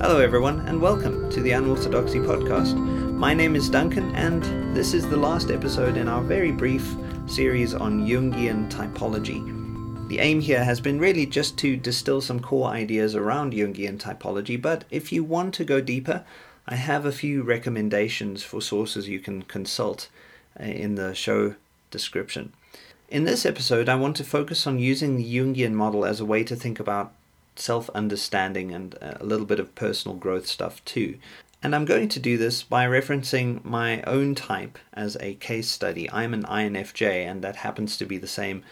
Hello, everyone, and welcome to the Unorthodoxy Podcast. My name is Duncan, and this is the last episode in our very brief series on Jungian typology. The aim here has been really just to distill some core ideas around Jungian typology, but if you want to go deeper, I have a few recommendations for sources you can consult uh, in the show description. In this episode, I want to focus on using the Jungian model as a way to think about self understanding and a little bit of personal growth stuff too. And I'm going to do this by referencing my own type as a case study. I'm an INFJ, and that happens to be the same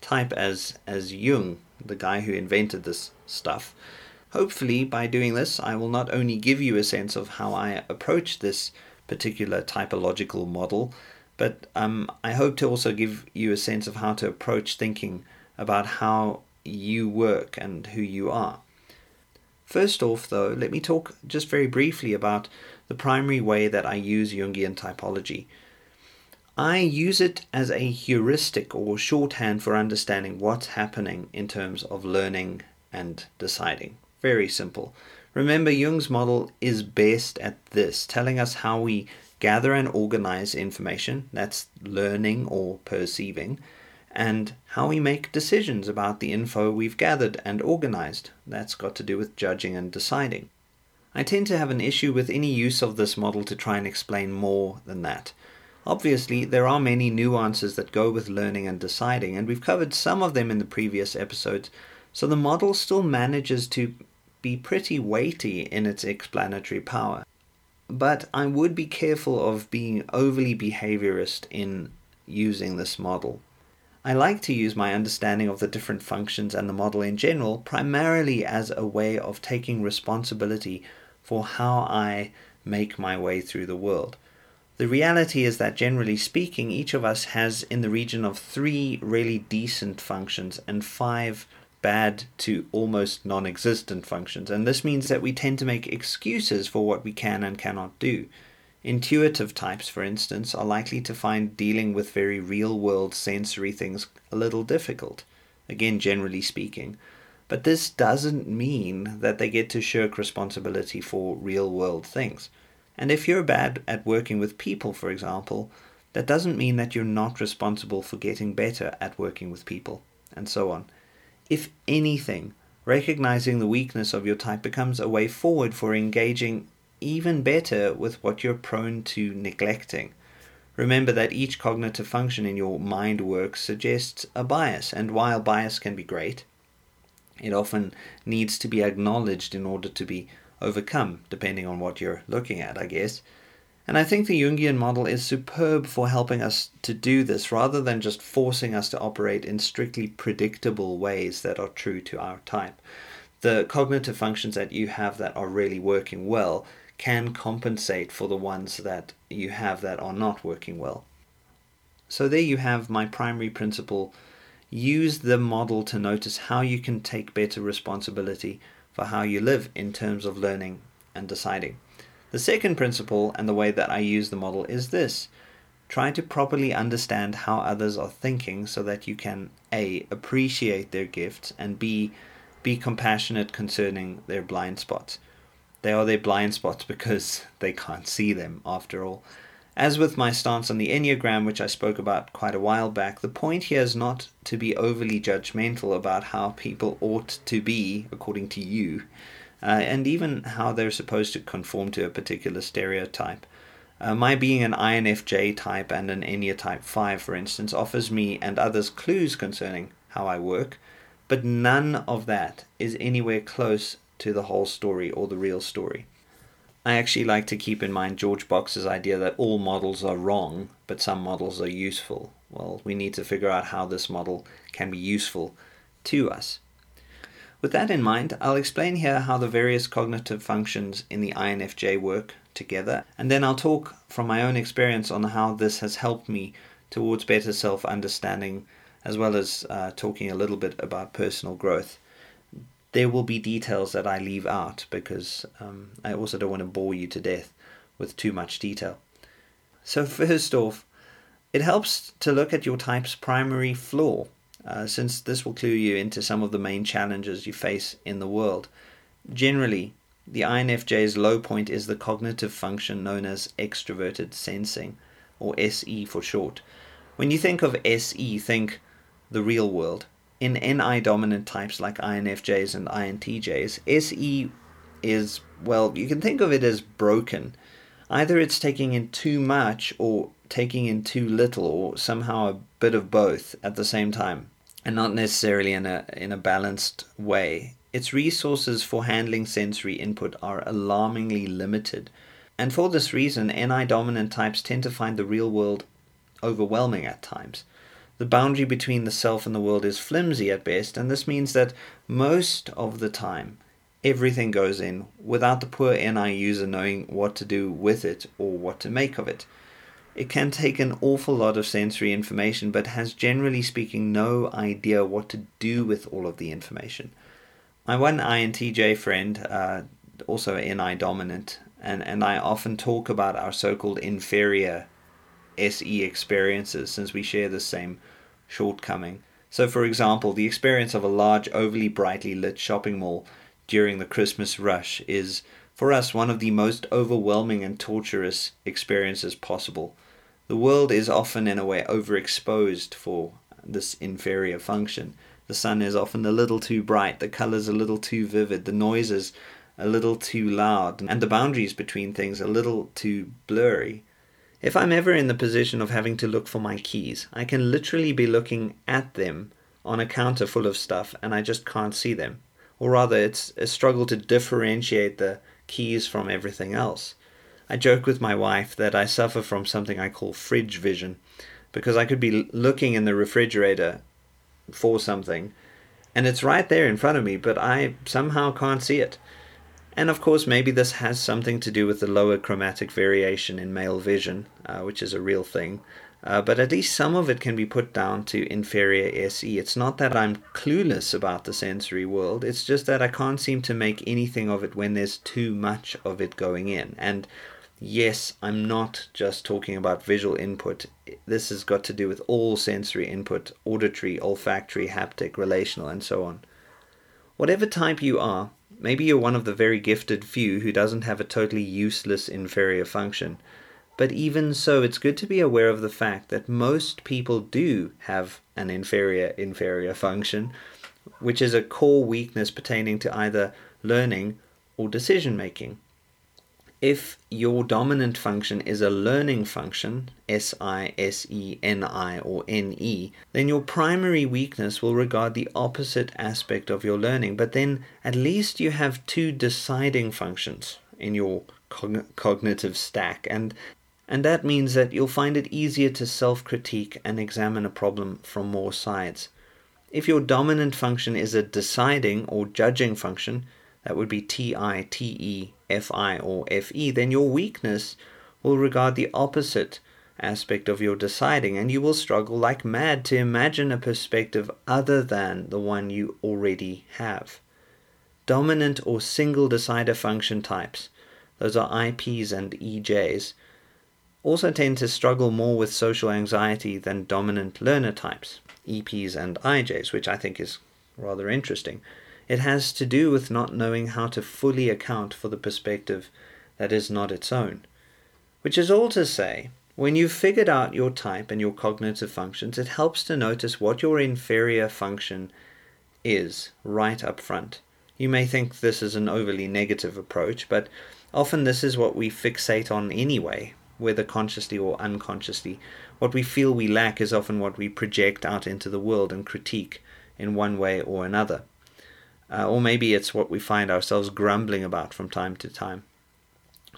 type as, as Jung, the guy who invented this stuff. Hopefully, by doing this, I will not only give you a sense of how I approach this particular typological model, but um, I hope to also give you a sense of how to approach thinking about how you work and who you are. First off, though, let me talk just very briefly about the primary way that I use Jungian typology. I use it as a heuristic or shorthand for understanding what's happening in terms of learning and deciding. Very simple. Remember, Jung's model is best at this, telling us how we gather and organize information, that's learning or perceiving, and how we make decisions about the info we've gathered and organized. That's got to do with judging and deciding. I tend to have an issue with any use of this model to try and explain more than that. Obviously, there are many nuances that go with learning and deciding, and we've covered some of them in the previous episodes, so the model still manages to be pretty weighty in its explanatory power. But I would be careful of being overly behaviorist in using this model. I like to use my understanding of the different functions and the model in general primarily as a way of taking responsibility for how I make my way through the world. The reality is that generally speaking, each of us has in the region of three really decent functions and five bad to almost non existent functions, and this means that we tend to make excuses for what we can and cannot do. Intuitive types, for instance, are likely to find dealing with very real world sensory things a little difficult, again, generally speaking. But this doesn't mean that they get to shirk responsibility for real world things. And if you're bad at working with people, for example, that doesn't mean that you're not responsible for getting better at working with people, and so on. If anything, recognizing the weakness of your type becomes a way forward for engaging even better with what you're prone to neglecting. Remember that each cognitive function in your mind work suggests a bias, and while bias can be great, it often needs to be acknowledged in order to be overcome, depending on what you're looking at, I guess. And I think the Jungian model is superb for helping us to do this rather than just forcing us to operate in strictly predictable ways that are true to our type. The cognitive functions that you have that are really working well can compensate for the ones that you have that are not working well. So, there you have my primary principle. Use the model to notice how you can take better responsibility for how you live in terms of learning and deciding. The second principle and the way that I use the model is this try to properly understand how others are thinking so that you can A. appreciate their gifts and B. be compassionate concerning their blind spots. They are their blind spots because they can't see them, after all. As with my stance on the Enneagram, which I spoke about quite a while back, the point here is not to be overly judgmental about how people ought to be, according to you, uh, and even how they're supposed to conform to a particular stereotype. Uh, my being an INFJ type and an Enneatype 5, for instance, offers me and others clues concerning how I work, but none of that is anywhere close to the whole story or the real story. I actually like to keep in mind George Box's idea that all models are wrong, but some models are useful. Well, we need to figure out how this model can be useful to us. With that in mind, I'll explain here how the various cognitive functions in the INFJ work together, and then I'll talk from my own experience on how this has helped me towards better self understanding, as well as uh, talking a little bit about personal growth there will be details that I leave out because um, I also don't want to bore you to death with too much detail. So, first off, it helps to look at your type's primary flaw, uh, since this will clue you into some of the main challenges you face in the world. Generally, the INFJ's low point is the cognitive function known as extroverted sensing, or SE for short. When you think of SE, think the real world. In NI dominant types like INFJs and INTJs, SE is, well, you can think of it as broken. Either it's taking in too much or taking in too little, or somehow a bit of both at the same time, and not necessarily in a, in a balanced way. Its resources for handling sensory input are alarmingly limited. And for this reason, NI dominant types tend to find the real world overwhelming at times. The boundary between the self and the world is flimsy at best, and this means that most of the time, everything goes in without the poor NI user knowing what to do with it or what to make of it. It can take an awful lot of sensory information, but has generally speaking no idea what to do with all of the information. My one INTJ friend, uh, also NI dominant, and, and I often talk about our so called inferior SE experiences since we share the same shortcoming. So, for example, the experience of a large, overly brightly lit shopping mall during the Christmas rush is, for us, one of the most overwhelming and torturous experiences possible. The world is often, in a way, overexposed for this inferior function. The sun is often a little too bright, the colors a little too vivid, the noises a little too loud, and the boundaries between things a little too blurry. If I'm ever in the position of having to look for my keys, I can literally be looking at them on a counter full of stuff and I just can't see them. Or rather, it's a struggle to differentiate the keys from everything else. I joke with my wife that I suffer from something I call fridge vision because I could be looking in the refrigerator for something, and it's right there in front of me, but I somehow can't see it. And of course, maybe this has something to do with the lower chromatic variation in male vision, uh, which is a real thing. Uh, but at least some of it can be put down to inferior SE. It's not that I'm clueless about the sensory world, it's just that I can't seem to make anything of it when there's too much of it going in. And yes, I'm not just talking about visual input. This has got to do with all sensory input auditory, olfactory, haptic, relational, and so on. Whatever type you are, maybe you're one of the very gifted few who doesn't have a totally useless inferior function. But even so, it's good to be aware of the fact that most people do have an inferior inferior function, which is a core weakness pertaining to either learning or decision making if your dominant function is a learning function, S I S E N I or N E, then your primary weakness will regard the opposite aspect of your learning. But then at least you have two deciding functions in your cogn- cognitive stack, and and that means that you'll find it easier to self critique and examine a problem from more sides. If your dominant function is a deciding or judging function, that would be T I T E Fi or Fe, then your weakness will regard the opposite aspect of your deciding, and you will struggle like mad to imagine a perspective other than the one you already have. Dominant or single decider function types, those are IPs and EJs, also tend to struggle more with social anxiety than dominant learner types, EPs and IJs, which I think is rather interesting. It has to do with not knowing how to fully account for the perspective that is not its own. Which is all to say, when you've figured out your type and your cognitive functions, it helps to notice what your inferior function is right up front. You may think this is an overly negative approach, but often this is what we fixate on anyway, whether consciously or unconsciously. What we feel we lack is often what we project out into the world and critique in one way or another uh, or maybe it's what we find ourselves grumbling about from time to time.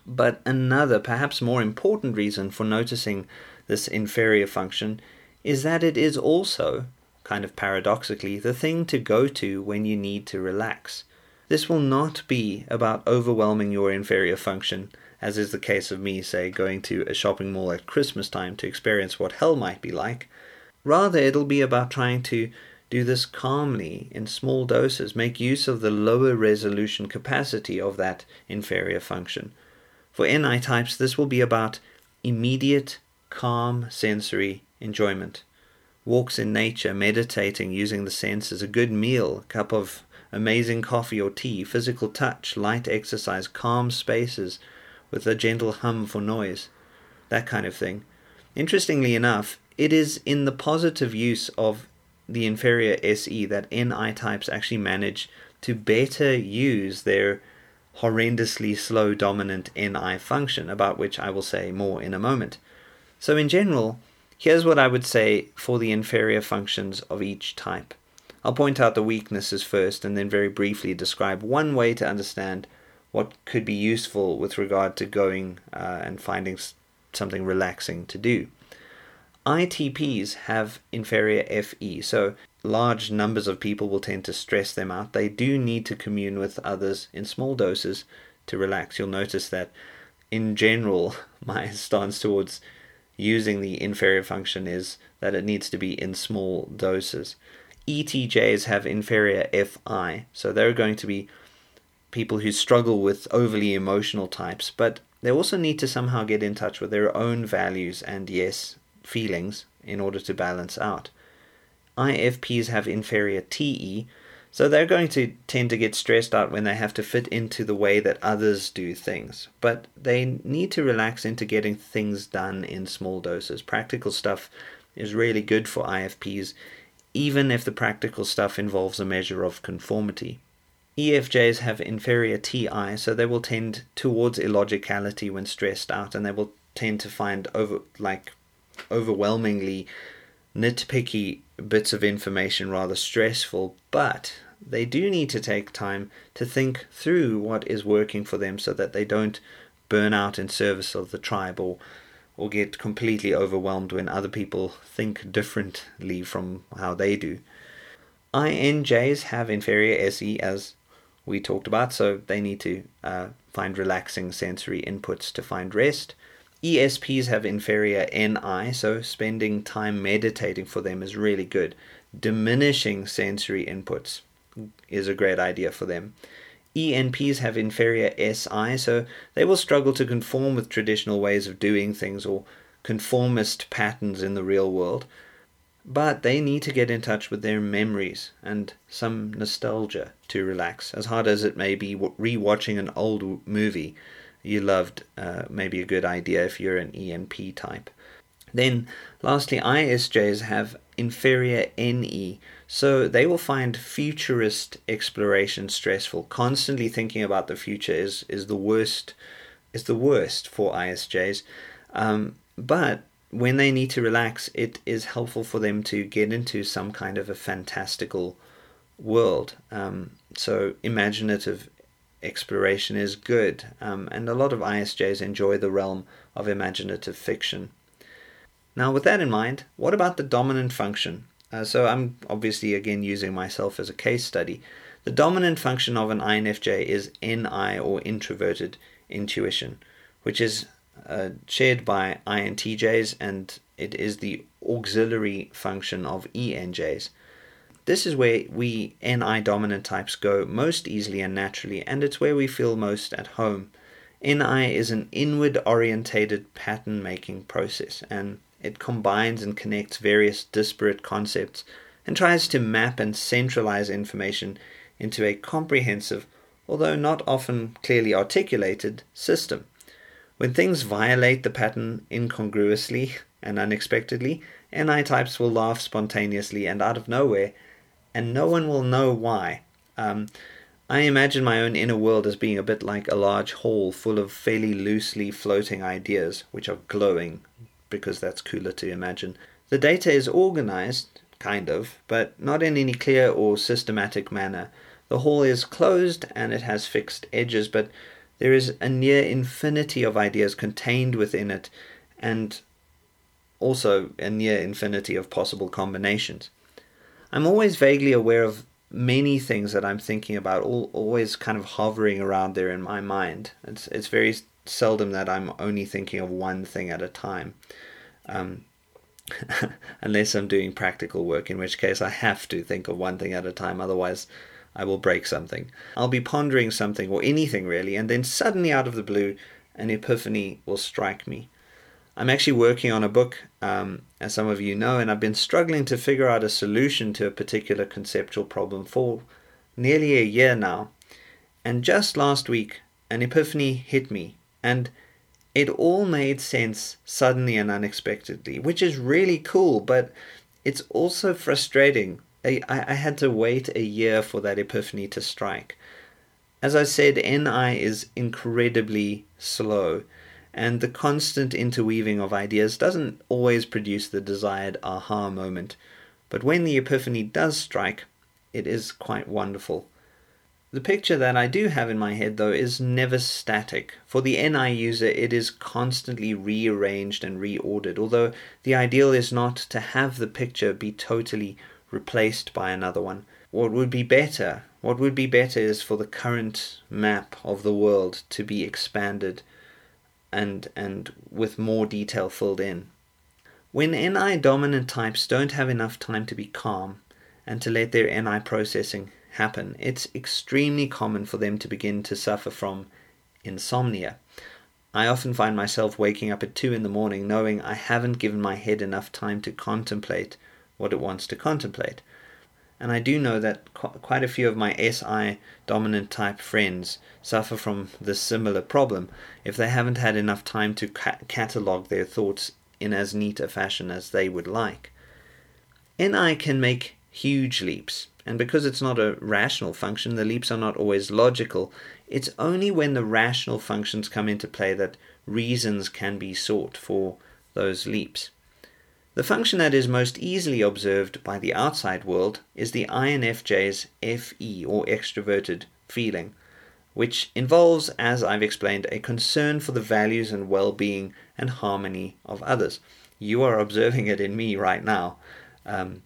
But another, perhaps more important reason for noticing this inferior function is that it is also, kind of paradoxically, the thing to go to when you need to relax. This will not be about overwhelming your inferior function, as is the case of me, say, going to a shopping mall at Christmas time to experience what hell might be like. Rather, it'll be about trying to do this calmly in small doses. Make use of the lower resolution capacity of that inferior function. For NI types, this will be about immediate, calm sensory enjoyment. Walks in nature, meditating, using the senses, a good meal, a cup of amazing coffee or tea, physical touch, light exercise, calm spaces with a gentle hum for noise, that kind of thing. Interestingly enough, it is in the positive use of the inferior SE that NI types actually manage to better use their horrendously slow dominant NI function, about which I will say more in a moment. So, in general, here's what I would say for the inferior functions of each type. I'll point out the weaknesses first and then very briefly describe one way to understand what could be useful with regard to going uh, and finding something relaxing to do. ITPs have inferior FE, so large numbers of people will tend to stress them out. They do need to commune with others in small doses to relax. You'll notice that in general, my stance towards using the inferior function is that it needs to be in small doses. ETJs have inferior FI, so they're going to be people who struggle with overly emotional types, but they also need to somehow get in touch with their own values and, yes, feelings in order to balance out. IFPs have inferior TE, so they're going to tend to get stressed out when they have to fit into the way that others do things. But they need to relax into getting things done in small doses. Practical stuff is really good for IFPs, even if the practical stuff involves a measure of conformity. EFJs have inferior TI, so they will tend towards illogicality when stressed out, and they will tend to find over like overwhelmingly nitpicky bits of information rather stressful, but they do need to take time to think through what is working for them so that they don't burn out in service of the tribe or or get completely overwhelmed when other people think differently from how they do. INJs have inferior SE as we talked about, so they need to uh, find relaxing sensory inputs to find rest. ESPs have inferior NI, so spending time meditating for them is really good. Diminishing sensory inputs is a great idea for them. ENPs have inferior SI, so they will struggle to conform with traditional ways of doing things or conformist patterns in the real world. But they need to get in touch with their memories and some nostalgia to relax, as hard as it may be re-watching an old movie you loved uh, maybe a good idea if you're an ENP type. Then, lastly, ISJs have inferior NE, so they will find futurist exploration stressful. Constantly thinking about the future is, is the worst is the worst for ISJs. Um, but when they need to relax, it is helpful for them to get into some kind of a fantastical world. Um, so imaginative exploration is good, um, and a lot of ISJs enjoy the realm of imaginative fiction. Now, with that in mind, what about the dominant function? Uh, so, I'm obviously again using myself as a case study. The dominant function of an INFJ is NI or introverted intuition, which is uh, shared by INTJs and it is the auxiliary function of ENJs. This is where we NI dominant types go most easily and naturally, and it's where we feel most at home. NI is an inward orientated pattern making process, and it combines and connects various disparate concepts and tries to map and centralize information into a comprehensive, although not often clearly articulated, system. When things violate the pattern incongruously and unexpectedly, NI types will laugh spontaneously and out of nowhere and no one will know why. Um, I imagine my own inner world as being a bit like a large hall full of fairly loosely floating ideas, which are glowing, because that's cooler to imagine. The data is organized, kind of, but not in any clear or systematic manner. The hall is closed and it has fixed edges, but there is a near infinity of ideas contained within it, and also a near infinity of possible combinations. I'm always vaguely aware of many things that I'm thinking about, all, always kind of hovering around there in my mind. It's it's very seldom that I'm only thinking of one thing at a time, um, unless I'm doing practical work, in which case I have to think of one thing at a time. Otherwise, I will break something. I'll be pondering something or anything really, and then suddenly out of the blue, an epiphany will strike me. I'm actually working on a book, um, as some of you know, and I've been struggling to figure out a solution to a particular conceptual problem for nearly a year now. And just last week, an epiphany hit me, and it all made sense suddenly and unexpectedly, which is really cool, but it's also frustrating. I, I had to wait a year for that epiphany to strike. As I said, NI is incredibly slow, and the constant interweaving of ideas doesn't always produce the desired aha moment. But when the epiphany does strike, it is quite wonderful. The picture that I do have in my head, though, is never static. For the NI user, it is constantly rearranged and reordered, although the ideal is not to have the picture be totally replaced by another one. What would be better? What would be better is for the current map of the world to be expanded and, and with more detail filled in. When NI dominant types don't have enough time to be calm and to let their NI processing happen, it's extremely common for them to begin to suffer from insomnia. I often find myself waking up at 2 in the morning knowing I haven't given my head enough time to contemplate what it wants to contemplate. And I do know that qu- quite a few of my SI dominant type friends suffer from this similar problem if they haven't had enough time to ca- catalog their thoughts in as neat a fashion as they would like. NI can make huge leaps, and because it's not a rational function, the leaps are not always logical. It's only when the rational functions come into play that reasons can be sought for those leaps. The function that is most easily observed by the outside world is the INFJ's FE or extroverted feeling, which involves, as I've explained, a concern for the values and well being and harmony of others. You are observing it in me right now. Um,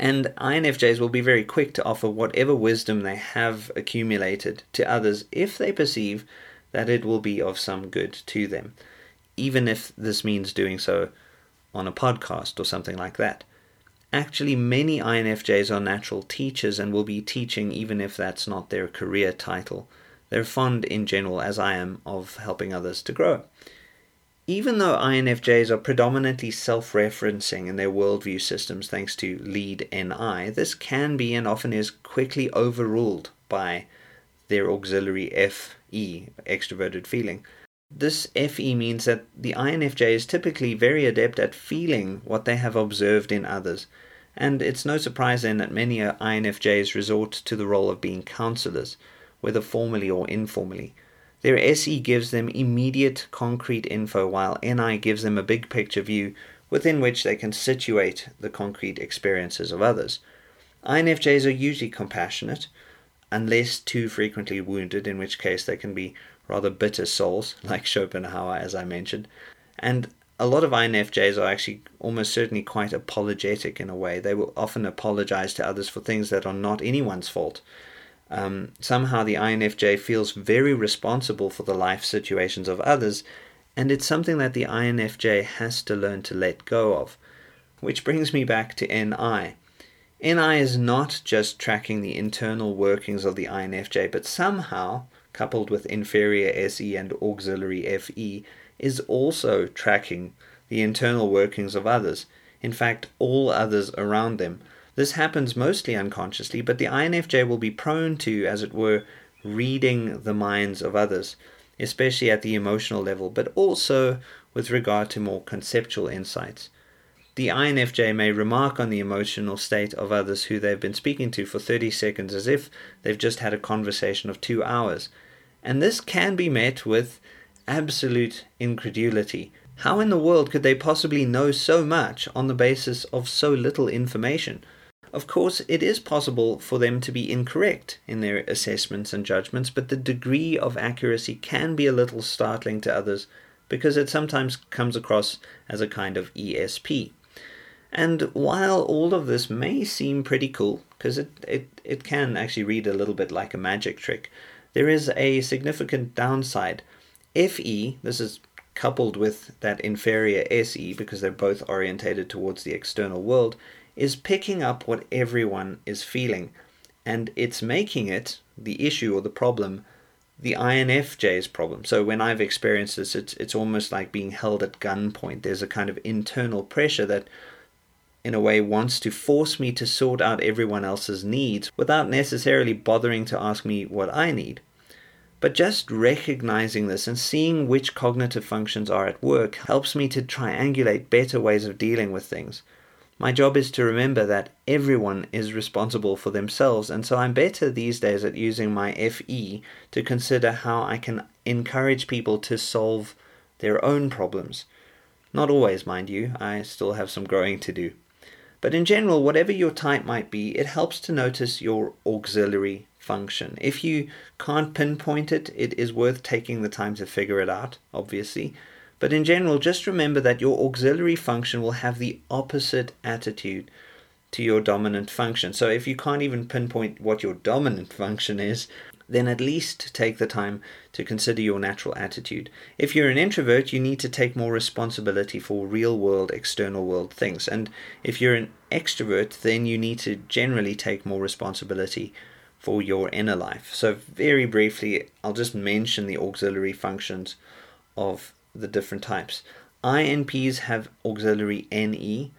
and INFJs will be very quick to offer whatever wisdom they have accumulated to others if they perceive that it will be of some good to them, even if this means doing so on a podcast or something like that. Actually, many INFJs are natural teachers and will be teaching even if that's not their career title. They're fond in general, as I am, of helping others to grow. Even though INFJs are predominantly self referencing in their worldview systems thanks to lead NI, this can be and often is quickly overruled by their auxiliary FE, extroverted feeling. This FE means that the INFJ is typically very adept at feeling what they have observed in others, and it's no surprise then that many INFJs resort to the role of being counselors, whether formally or informally. Their SE gives them immediate concrete info, while NI gives them a big picture view within which they can situate the concrete experiences of others. INFJs are usually compassionate, unless too frequently wounded, in which case they can be rather bitter souls, like Schopenhauer, as I mentioned. And a lot of INFJs are actually almost certainly quite apologetic in a way. They will often apologize to others for things that are not anyone's fault um, somehow the INFJ feels very responsible for the life situations of others, and it's something that the INFJ has to learn to let go of. Which brings me back to NI. NI is not just tracking the internal workings of the INFJ, but somehow, coupled with inferior SE and auxiliary FE, is also tracking the internal workings of others, in fact, all others around them this happens mostly unconsciously, but the INFJ will be prone to, as it were, reading the minds of others, especially at the emotional level, but also with regard to more conceptual insights. The INFJ may remark on the emotional state of others who they've been speaking to for 30 seconds as if they've just had a conversation of two hours. And this can be met with absolute incredulity. How in the world could they possibly know so much on the basis of so little information? Of course, it is possible for them to be incorrect in their assessments and judgments, but the degree of accuracy can be a little startling to others because it sometimes comes across as a kind of ESP. And while all of this may seem pretty cool, because it, it, it can actually read a little bit like a magic trick, there is a significant downside. FE, this is coupled with that inferior SE, because they're both orientated towards the external world, is picking up what everyone is feeling and it's making it the issue or the problem the INFJ's problem. So when I've experienced this, it's it's almost like being held at gunpoint. There's a kind of internal pressure that in a way, wants to force me to sort out everyone else's needs without necessarily bothering to ask me what I need. But just recognizing this and seeing which cognitive functions are at work helps me to triangulate better ways of dealing with things. My job is to remember that everyone is responsible for themselves, and so I'm better these days at using my FE to consider how I can encourage people to solve their own problems. Not always, mind you, I still have some growing to do. But in general, whatever your type might be, it helps to notice your auxiliary function. If you can't pinpoint it, it is worth taking the time to figure it out, obviously. But in general, just remember that your auxiliary function will have the opposite attitude to your dominant function. So if you can't even pinpoint what your dominant function is, then at least take the time to consider your natural attitude. If you're an introvert, you need to take more responsibility for real world, external world things. And if you're an extrovert, then you need to generally take more responsibility for your inner life. So, very briefly, I'll just mention the auxiliary functions of the different types. INPs have auxiliary NE,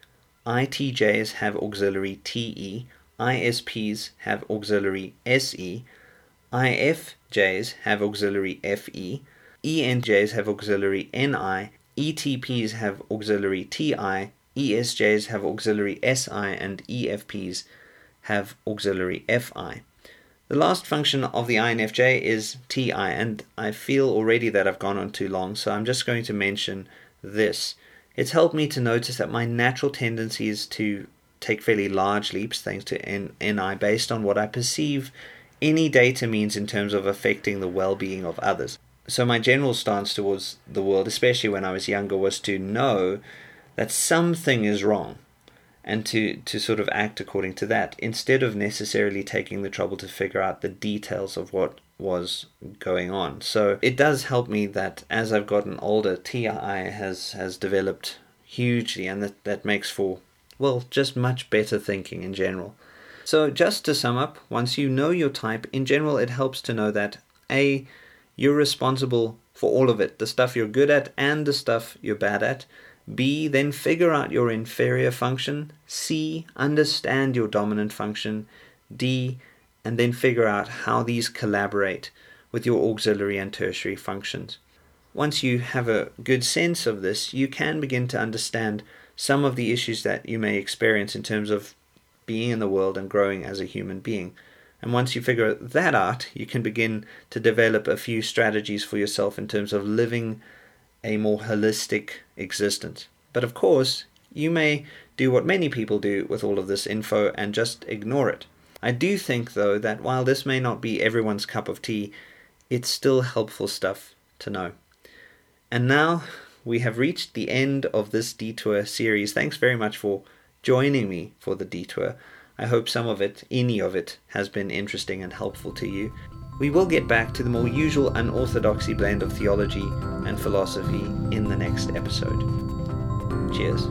ITJs have auxiliary TE, ISPs have auxiliary SE, IFJs have auxiliary FE, ENJs have auxiliary NI, ETPs have auxiliary TI, ESJs have auxiliary SI, and EFPs have auxiliary FI. The last function of the INFJ is TI, and I feel already that I've gone on too long, so I'm just going to mention this. It's helped me to notice that my natural tendency is to take fairly large leaps, thanks to NI, based on what I perceive any data means in terms of affecting the well being of others. So, my general stance towards the world, especially when I was younger, was to know that something is wrong and to, to sort of act according to that instead of necessarily taking the trouble to figure out the details of what was going on. So it does help me that as I've gotten older, TI has, has developed hugely, and that, that makes for, well, just much better thinking in general. So, just to sum up, once you know your type, in general, it helps to know that A, you're responsible for all of it the stuff you're good at and the stuff you're bad at. B. Then figure out your inferior function. C. Understand your dominant function. D. And then figure out how these collaborate with your auxiliary and tertiary functions. Once you have a good sense of this, you can begin to understand some of the issues that you may experience in terms of being in the world and growing as a human being. And once you figure that out, you can begin to develop a few strategies for yourself in terms of living a more holistic existence. But of course, you may do what many people do with all of this info and just ignore it. I do think, though, that while this may not be everyone's cup of tea, it's still helpful stuff to know. And now we have reached the end of this detour series. Thanks very much for joining me for the detour. I hope some of it, any of it, has been interesting and helpful to you. We will get back to the more usual unorthodoxy blend of theology and philosophy in the next episode. Cheers.